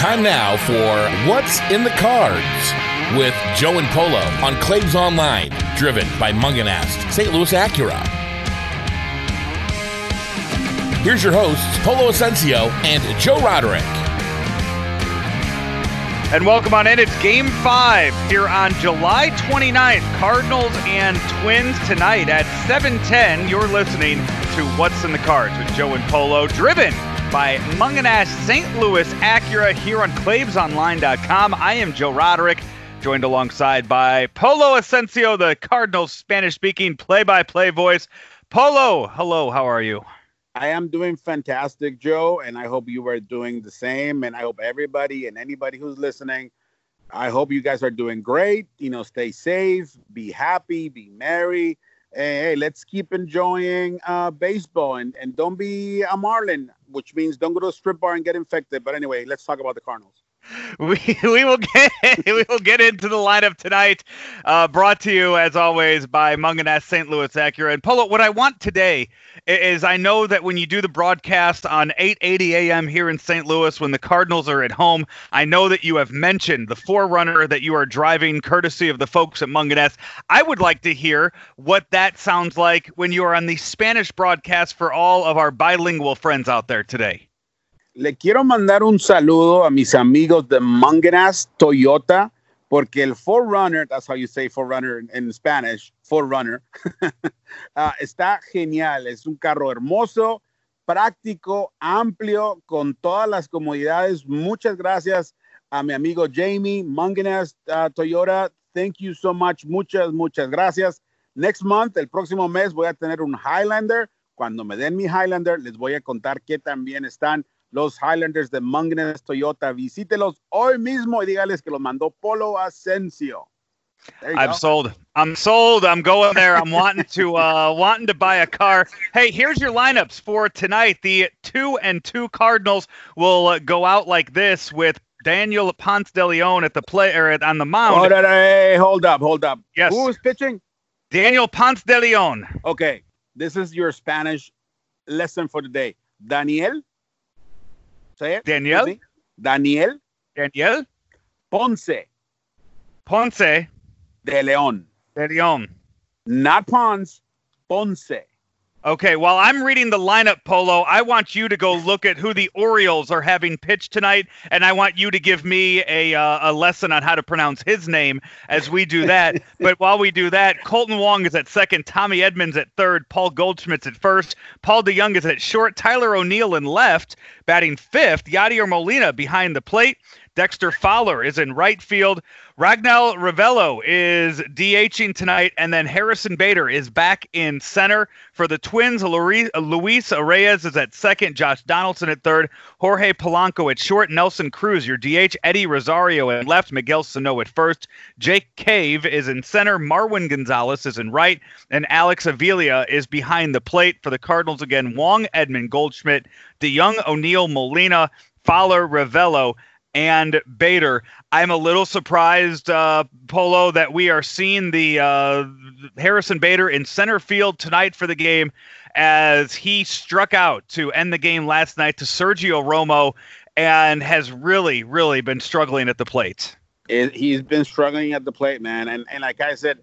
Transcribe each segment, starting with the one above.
Time now for What's in the Cards with Joe and Polo on Claves Online, driven by Mungenast, St. Louis Acura. Here's your hosts, Polo Ascencio and Joe Roderick. And welcome on in. It's game five here on July 29th. Cardinals and Twins tonight at 710. You're listening to What's in the Cards with Joe and Polo, driven by Mungenast St. Louis Acura here on ClavesOnline.com. I am Joe Roderick, joined alongside by Polo Ascencio, the Cardinals Spanish speaking play by play voice. Polo, hello, how are you? I am doing fantastic, Joe, and I hope you are doing the same. And I hope everybody and anybody who's listening, I hope you guys are doing great. You know, stay safe, be happy, be merry. Hey, hey let's keep enjoying uh, baseball and, and don't be a Marlin which means don't go to a strip bar and get infected. But anyway, let's talk about the Cardinals. We, we will get we will get into the lineup tonight. Uh, brought to you as always by Mungenast St. Louis Acura and Polo. What I want today is I know that when you do the broadcast on 8:80 a.m. here in St. Louis when the Cardinals are at home, I know that you have mentioned the 4Runner that you are driving courtesy of the folks at Mungenast. I would like to hear what that sounds like when you are on the Spanish broadcast for all of our bilingual friends out there today. Le quiero mandar un saludo a mis amigos de Mungenast Toyota porque el 4Runner, that's how you say 4Runner in, in Spanish, 4Runner, uh, está genial. Es un carro hermoso, práctico, amplio, con todas las comodidades. Muchas gracias a mi amigo Jamie, Mungenast uh, Toyota. Thank you so much. Muchas, muchas gracias. Next month, el próximo mes, voy a tener un Highlander. Cuando me den mi Highlander, les voy a contar que también están los Highlanders de Mungenast Toyota. Visítelos hoy mismo y dígales que los mandó Polo Ascencio. I'm go. sold. I'm sold. I'm going there. I'm wanting to uh, wanting to buy a car. Hey, here's your lineups for tonight. The two and two Cardinals will uh, go out like this with Daniel Ponce de Leon at the play or at, on the mound. Hold, on, hey, hold up, hold up. Yes. Who is pitching? Daniel Ponce de Leon. Okay, this is your Spanish lesson for the day. Daniel Say it. Daniel. Daniel. Daniel. Ponce. Ponce. De Leon. De Leon. Not Ponce. Ponce. Okay, while I'm reading the lineup, Polo, I want you to go look at who the Orioles are having pitched tonight, and I want you to give me a uh, a lesson on how to pronounce his name as we do that. but while we do that, Kolten Wong is at second, Tommy Edman at third, Paul Goldschmidt's at first, Paul DeJong is at short, Tyler O'Neill in left, batting fifth, Yadier Molina behind the plate, Dexter Fowler is in right field. Rangel Ravelo is DHing tonight, and then Harrison Bader is back in center for the Twins. Luis Arraez is at second, Josh Donaldson at third, Jorge Polanco at short, Nelson Cruz, your DH, Eddie Rosario at left, Miguel Sano at first, Jake Cave is in center, Marwin Gonzalez is in right, and Alex Avila is behind the plate for the Cardinals again. Wong, Edman, Goldschmidt, DeJong, O'Neill, Molina, Fowler, Ravelo and Bader. I'm a little surprised, uh, Polo, that we are seeing the uh, Harrison Bader in center field tonight for the game as he struck out to end the game last night to Sergio Romo and has really, really been struggling at the plate. It, he's been struggling at the plate, man. And, and like I said,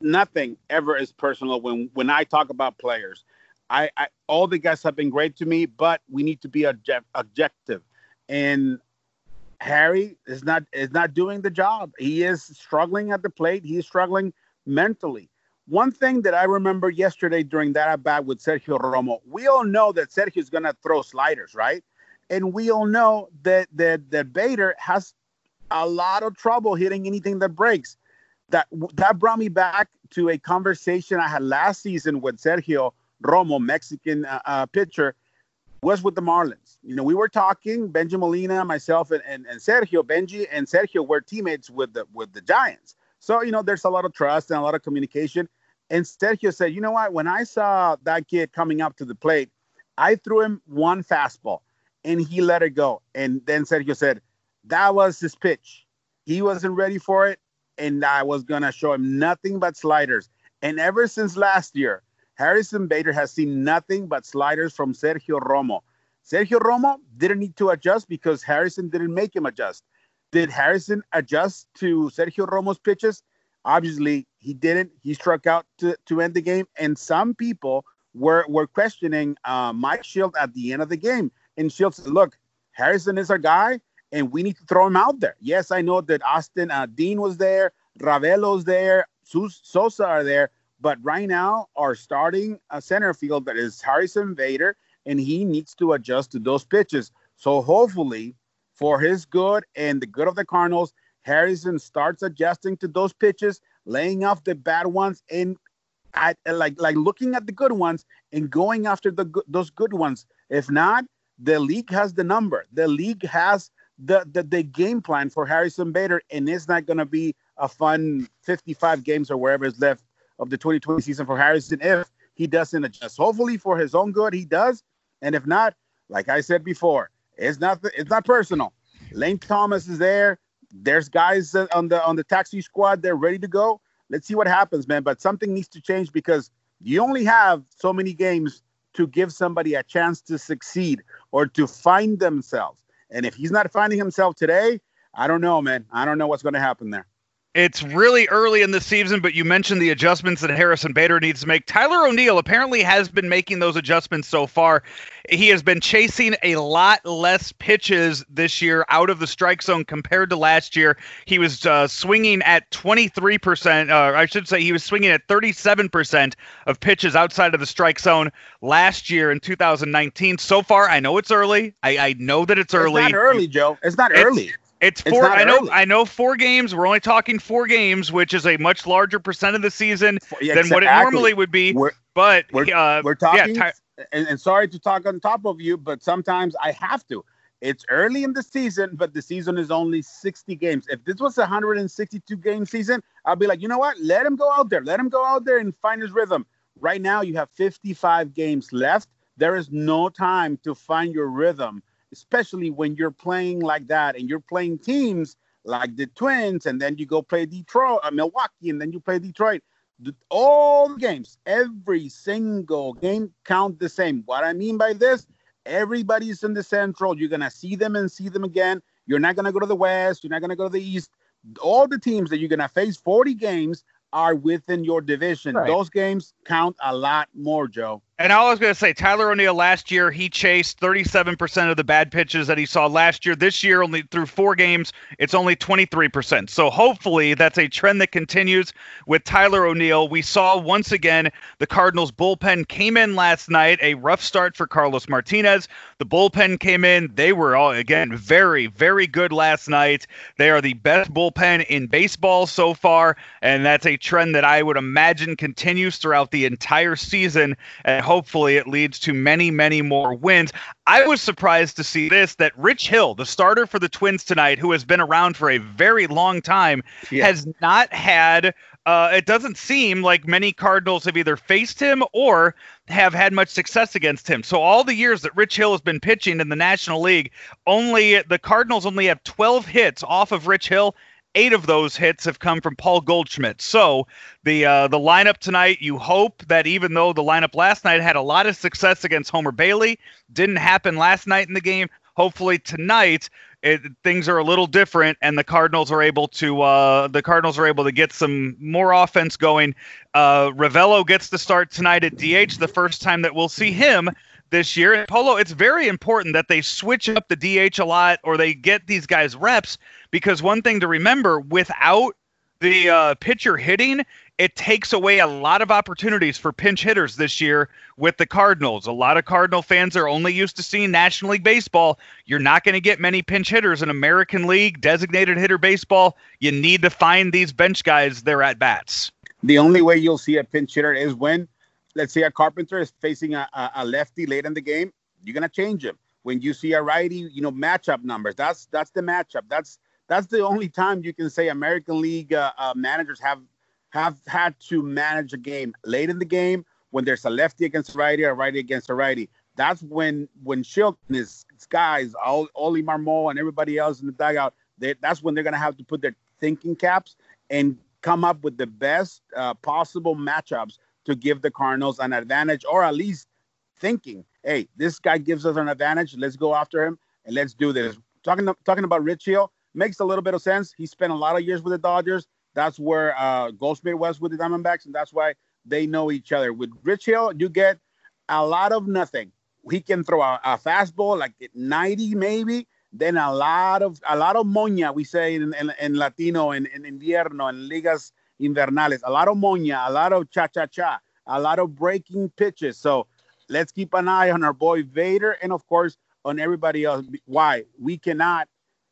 nothing ever is personal when, when I talk about players. I, I all the guys have been great to me, but we need to be object, objective. And Harry is not is not doing the job. He is struggling at the plate. He's struggling mentally. One thing that I remember yesterday during that at bat with Sergio Romo, we all know that Sergio is going to throw sliders, right? And we all know that that that Bader has a lot of trouble hitting anything that breaks. That that brought me back to a conversation I had last season with Sergio Romo, Mexican uh, uh, pitcher, was with the Marlins. You know, we were talking, Bengie Molina, myself, and, and, and Sergio. Benji and Sergio were teammates with the with the Giants. So, you know, there's a lot of trust and a lot of communication. And Sergio said, you know what? When I saw that kid coming up to the plate, I threw him one fastball and he let it go. And then Sergio said, that was his pitch. He wasn't ready for it. And I was to show him nothing but sliders. And ever since last year, Harrison Bader has seen nothing but sliders from Sergio Romo. Sergio Romo didn't need to adjust because Harrison didn't make him adjust. Did Harrison adjust to Sergio Romo's pitches? Obviously, he didn't. He struck out to, to end the game. And some people were, were questioning uh, Mike Shildt at the end of the game. And Shildt said, look, Harrison is our guy, and we need to throw him out there. Yes, I know that Austin uh, Dean was there, Ravelo's there, Sosa are there, but right now, our starting uh, center field that is Harrison Bader, and he needs to adjust to those pitches. So hopefully, for his good and the good of the Cardinals, Harrison starts adjusting to those pitches, laying off the bad ones, and at, like like looking at the good ones and going after the those good ones. If not, the league has the number. The league has the the, the game plan for Harrison Bader, and it's not going to be a fun 55 games or wherever is left of the 2020 season for Harrison if he doesn't adjust. Hopefully, for his own good, he does. And if not, like I said before, it's not it's not personal. Lane Thomas is there. There's guys on the on the taxi squad. They're ready to go. Let's see what happens, man. But something needs to change because you only have so many games to give somebody a chance to succeed or to find themselves. And if he's not finding himself today, I don't know, man. I don't know what's going to happen there. It's really early in the season, but you mentioned the adjustments that Harrison Bader needs to make. Tyler O'Neill apparently has been making those adjustments so far. He has been chasing a lot less pitches this year out of the strike zone compared to last year. He was uh, swinging at 23%, uh, I should say, he was swinging at 37% of pitches outside of the strike zone last year in 2019. So far, I know it's early. I, I know that it's early. It's not early, Joe. It's not it's, early. It's four. It's I know. Early. I know four games. We're only talking four games, which is a much larger percent of the season yeah, than what it normally would be. We're, but we're, uh, we're talking. Yeah, ty- and, and sorry to talk on top of you, but sometimes I have to. It's early in the season, but the season is only 60 games. If this was a 162 game season, I'd be like, you know what? Let him go out there. Let him go out there and find his rhythm. Right now, you have 55 games left. There is no time to find your rhythm especially when you're playing like that and you're playing teams like the Twins, and then you go play Detroit, uh, Milwaukee, and then you play Detroit. The, all the games, every single game count the same. What I mean by this, everybody's in the Central. You're gonna see them and see them again. You're not gonna go to the West. You're not gonna go to the East. All the teams that you're gonna face 40 games are within your division. Right. Those games count a lot more, Joe. And I was going to say, Tyler O'Neill last year, he chased 37% of the bad pitches that he saw last year. This year, only through four games, it's only 23%. So hopefully that's a trend that continues with Tyler O'Neill. We saw once again the Cardinals bullpen came in last night, a rough start for Carlos Martinez. The bullpen came in. They were all, again, very, very good last night. They are the best bullpen in baseball so far. And that's a trend that I would imagine continues throughout the entire season. And hopefully it leads to many, many more wins. I was surprised to see this that Rich Hill, the starter for the Twins tonight, who has been around for a very long time, yeah. has not had. Uh, it doesn't seem like many Cardinals have either faced him or have had much success against him. So all the years that Rich Hill has been pitching in the National League, only the Cardinals only have 12 hits off of Rich Hill Eight of those hits have come from Paul Goldschmidt. So the uh, the lineup tonight, you hope that even though the lineup last night had a lot of success against Homer Bailey, didn't happen last night in the game. Hopefully tonight it, things are a little different, and the Cardinals are able to uh, the Cardinals are able to get some more offense going. Uh, Ravelo gets to start tonight at DH, the first time that we'll see him this year. And Polo, it's very important that they switch up the DH a lot or they get these guys reps because one thing to remember without the uh, pitcher hitting, it takes away a lot of opportunities for pinch hitters this year with the Cardinals. A lot of Cardinal fans are only used to seeing National League Baseball. You're not going to get many pinch hitters in American League, designated hitter baseball. You need to find these bench guys their at bats. The only way you'll see a pinch hitter is when let's say a Carpenter is facing a, a lefty late in the game, you're gonna change him. When you see a righty, you know matchup numbers. That's that's the matchup. That's that's the only time you can say American League uh, uh, managers have have had to manage a game late in the game when there's a lefty against a righty or a righty against a righty. That's when when Shilton his guys, all Oli Marmol and everybody else in the dugout, they, that's when they're gonna have to put their thinking caps and come up with the best uh, possible matchups to give the Cardinals an advantage or at least thinking, hey, this guy gives us an advantage. Let's go after him and let's do this. Talking talking about Rich Hill makes a little bit of sense. He spent a lot of years with the Dodgers. That's where uh, Goldschmidt was with the Diamondbacks, and that's why they know each other. With Rich Hill, you get a lot of nothing. He can throw a, a fastball like 90 maybe, then a lot of a lot of moña we say in, in, in Latino in, in invierno in ligas invernales, a lot of moña, a lot of cha cha cha, a lot of breaking pitches. So let's keep an eye on our boy Bader and of course on everybody else. Why we cannot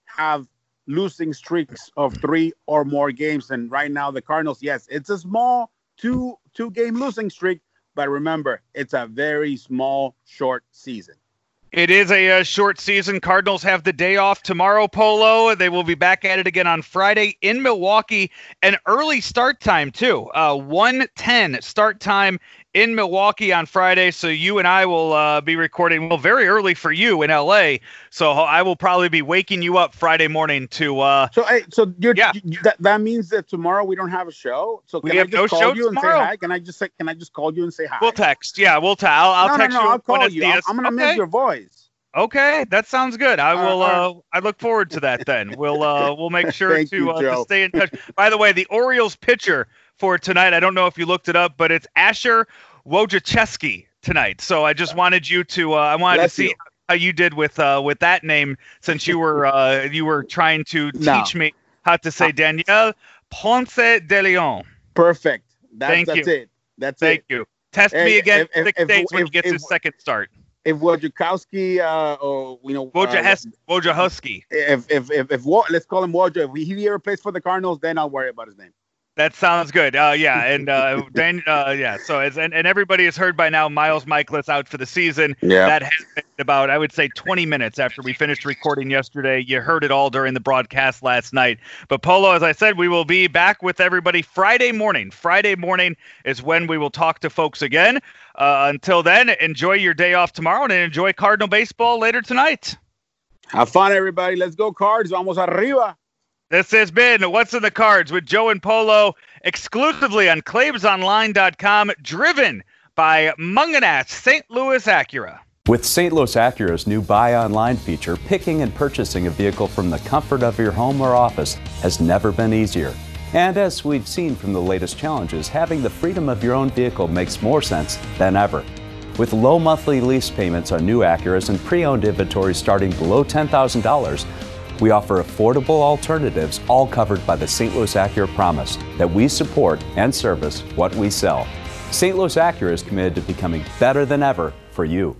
have losing streaks of three or more games. And right now, the Cardinals, yes, it's a small two two game losing streak, but remember, it's a very small, short season. It is a, uh, short season. Cardinals have the day off tomorrow, Polo. They will be back at it again on Friday in Milwaukee. An early start time, too. Uh, 110 start time in Milwaukee on Friday. So you and I will uh, be recording well very early for you in LA. So I will probably be waking you up Friday morning to. Uh, so hey, so you're, yeah. You, that, that means that tomorrow we don't have a show. So can we I just no call you tomorrow? and say hi? Can I just say? Can I just call you and say hi? We'll text. Yeah, we'll tell. I'll, I'll no, text no, no, you. I'll call you. I'm, I'm, gonna okay. miss your voice. Okay, that sounds good. I will. Uh, I look forward to that. Then we'll uh, we'll make sure to, you, uh, to stay in touch. By the way, the Orioles pitcher for tonight. I don't know if you looked it up, but it's Asher Wojciechowski tonight. So I just wanted you to. Uh, I wanted Bless to see you. how you did with uh, with that name since you were uh, you were trying to No. teach me how to say Daniel Ponce de Leon. Perfect. That's, Thank that's you. it. That's it. Thank it. you. Test Hey, me again if- if- six if- days when he if- gets if- his second start. If Wojciechowski, uh, or you know, uh, Wojciechowski. Wojciechowski. if if if if Wo- let's call him Wojo, if he ever plays for the Cardinals, then I'll worry about his name. That sounds good. Uh, yeah, and uh, Dan, uh, yeah. So it's and, and everybody has heard by now. Miles Mikolas out for the season. Yeah. That happened about I would say 20 minutes after we finished recording yesterday. You heard it all during the broadcast last night. But Polo, as I said, we will be back with everybody Friday morning. Friday morning is when we will talk to folks again. Uh, until then, enjoy your day off tomorrow and enjoy Cardinal baseball later tonight. Have fun, everybody. Let's go, Cards. Vamos arriba. This has been What's in the Cards with Joe and Polo exclusively on ClavesOnline.com, driven by Mungenast St. Louis Acura. With St. Louis Acura's new Buy Online feature, picking and purchasing a vehicle from the comfort of your home or office has never been easier. And as we've seen from the latest challenges, having the freedom of your own vehicle makes more sense than ever. With low monthly lease payments on new Acuras and pre owned inventory starting below $10,000, we offer affordable alternatives, all covered by the St. Louis Acura promise that we support and service what we sell. St. Louis Acura is committed to becoming better than ever for you.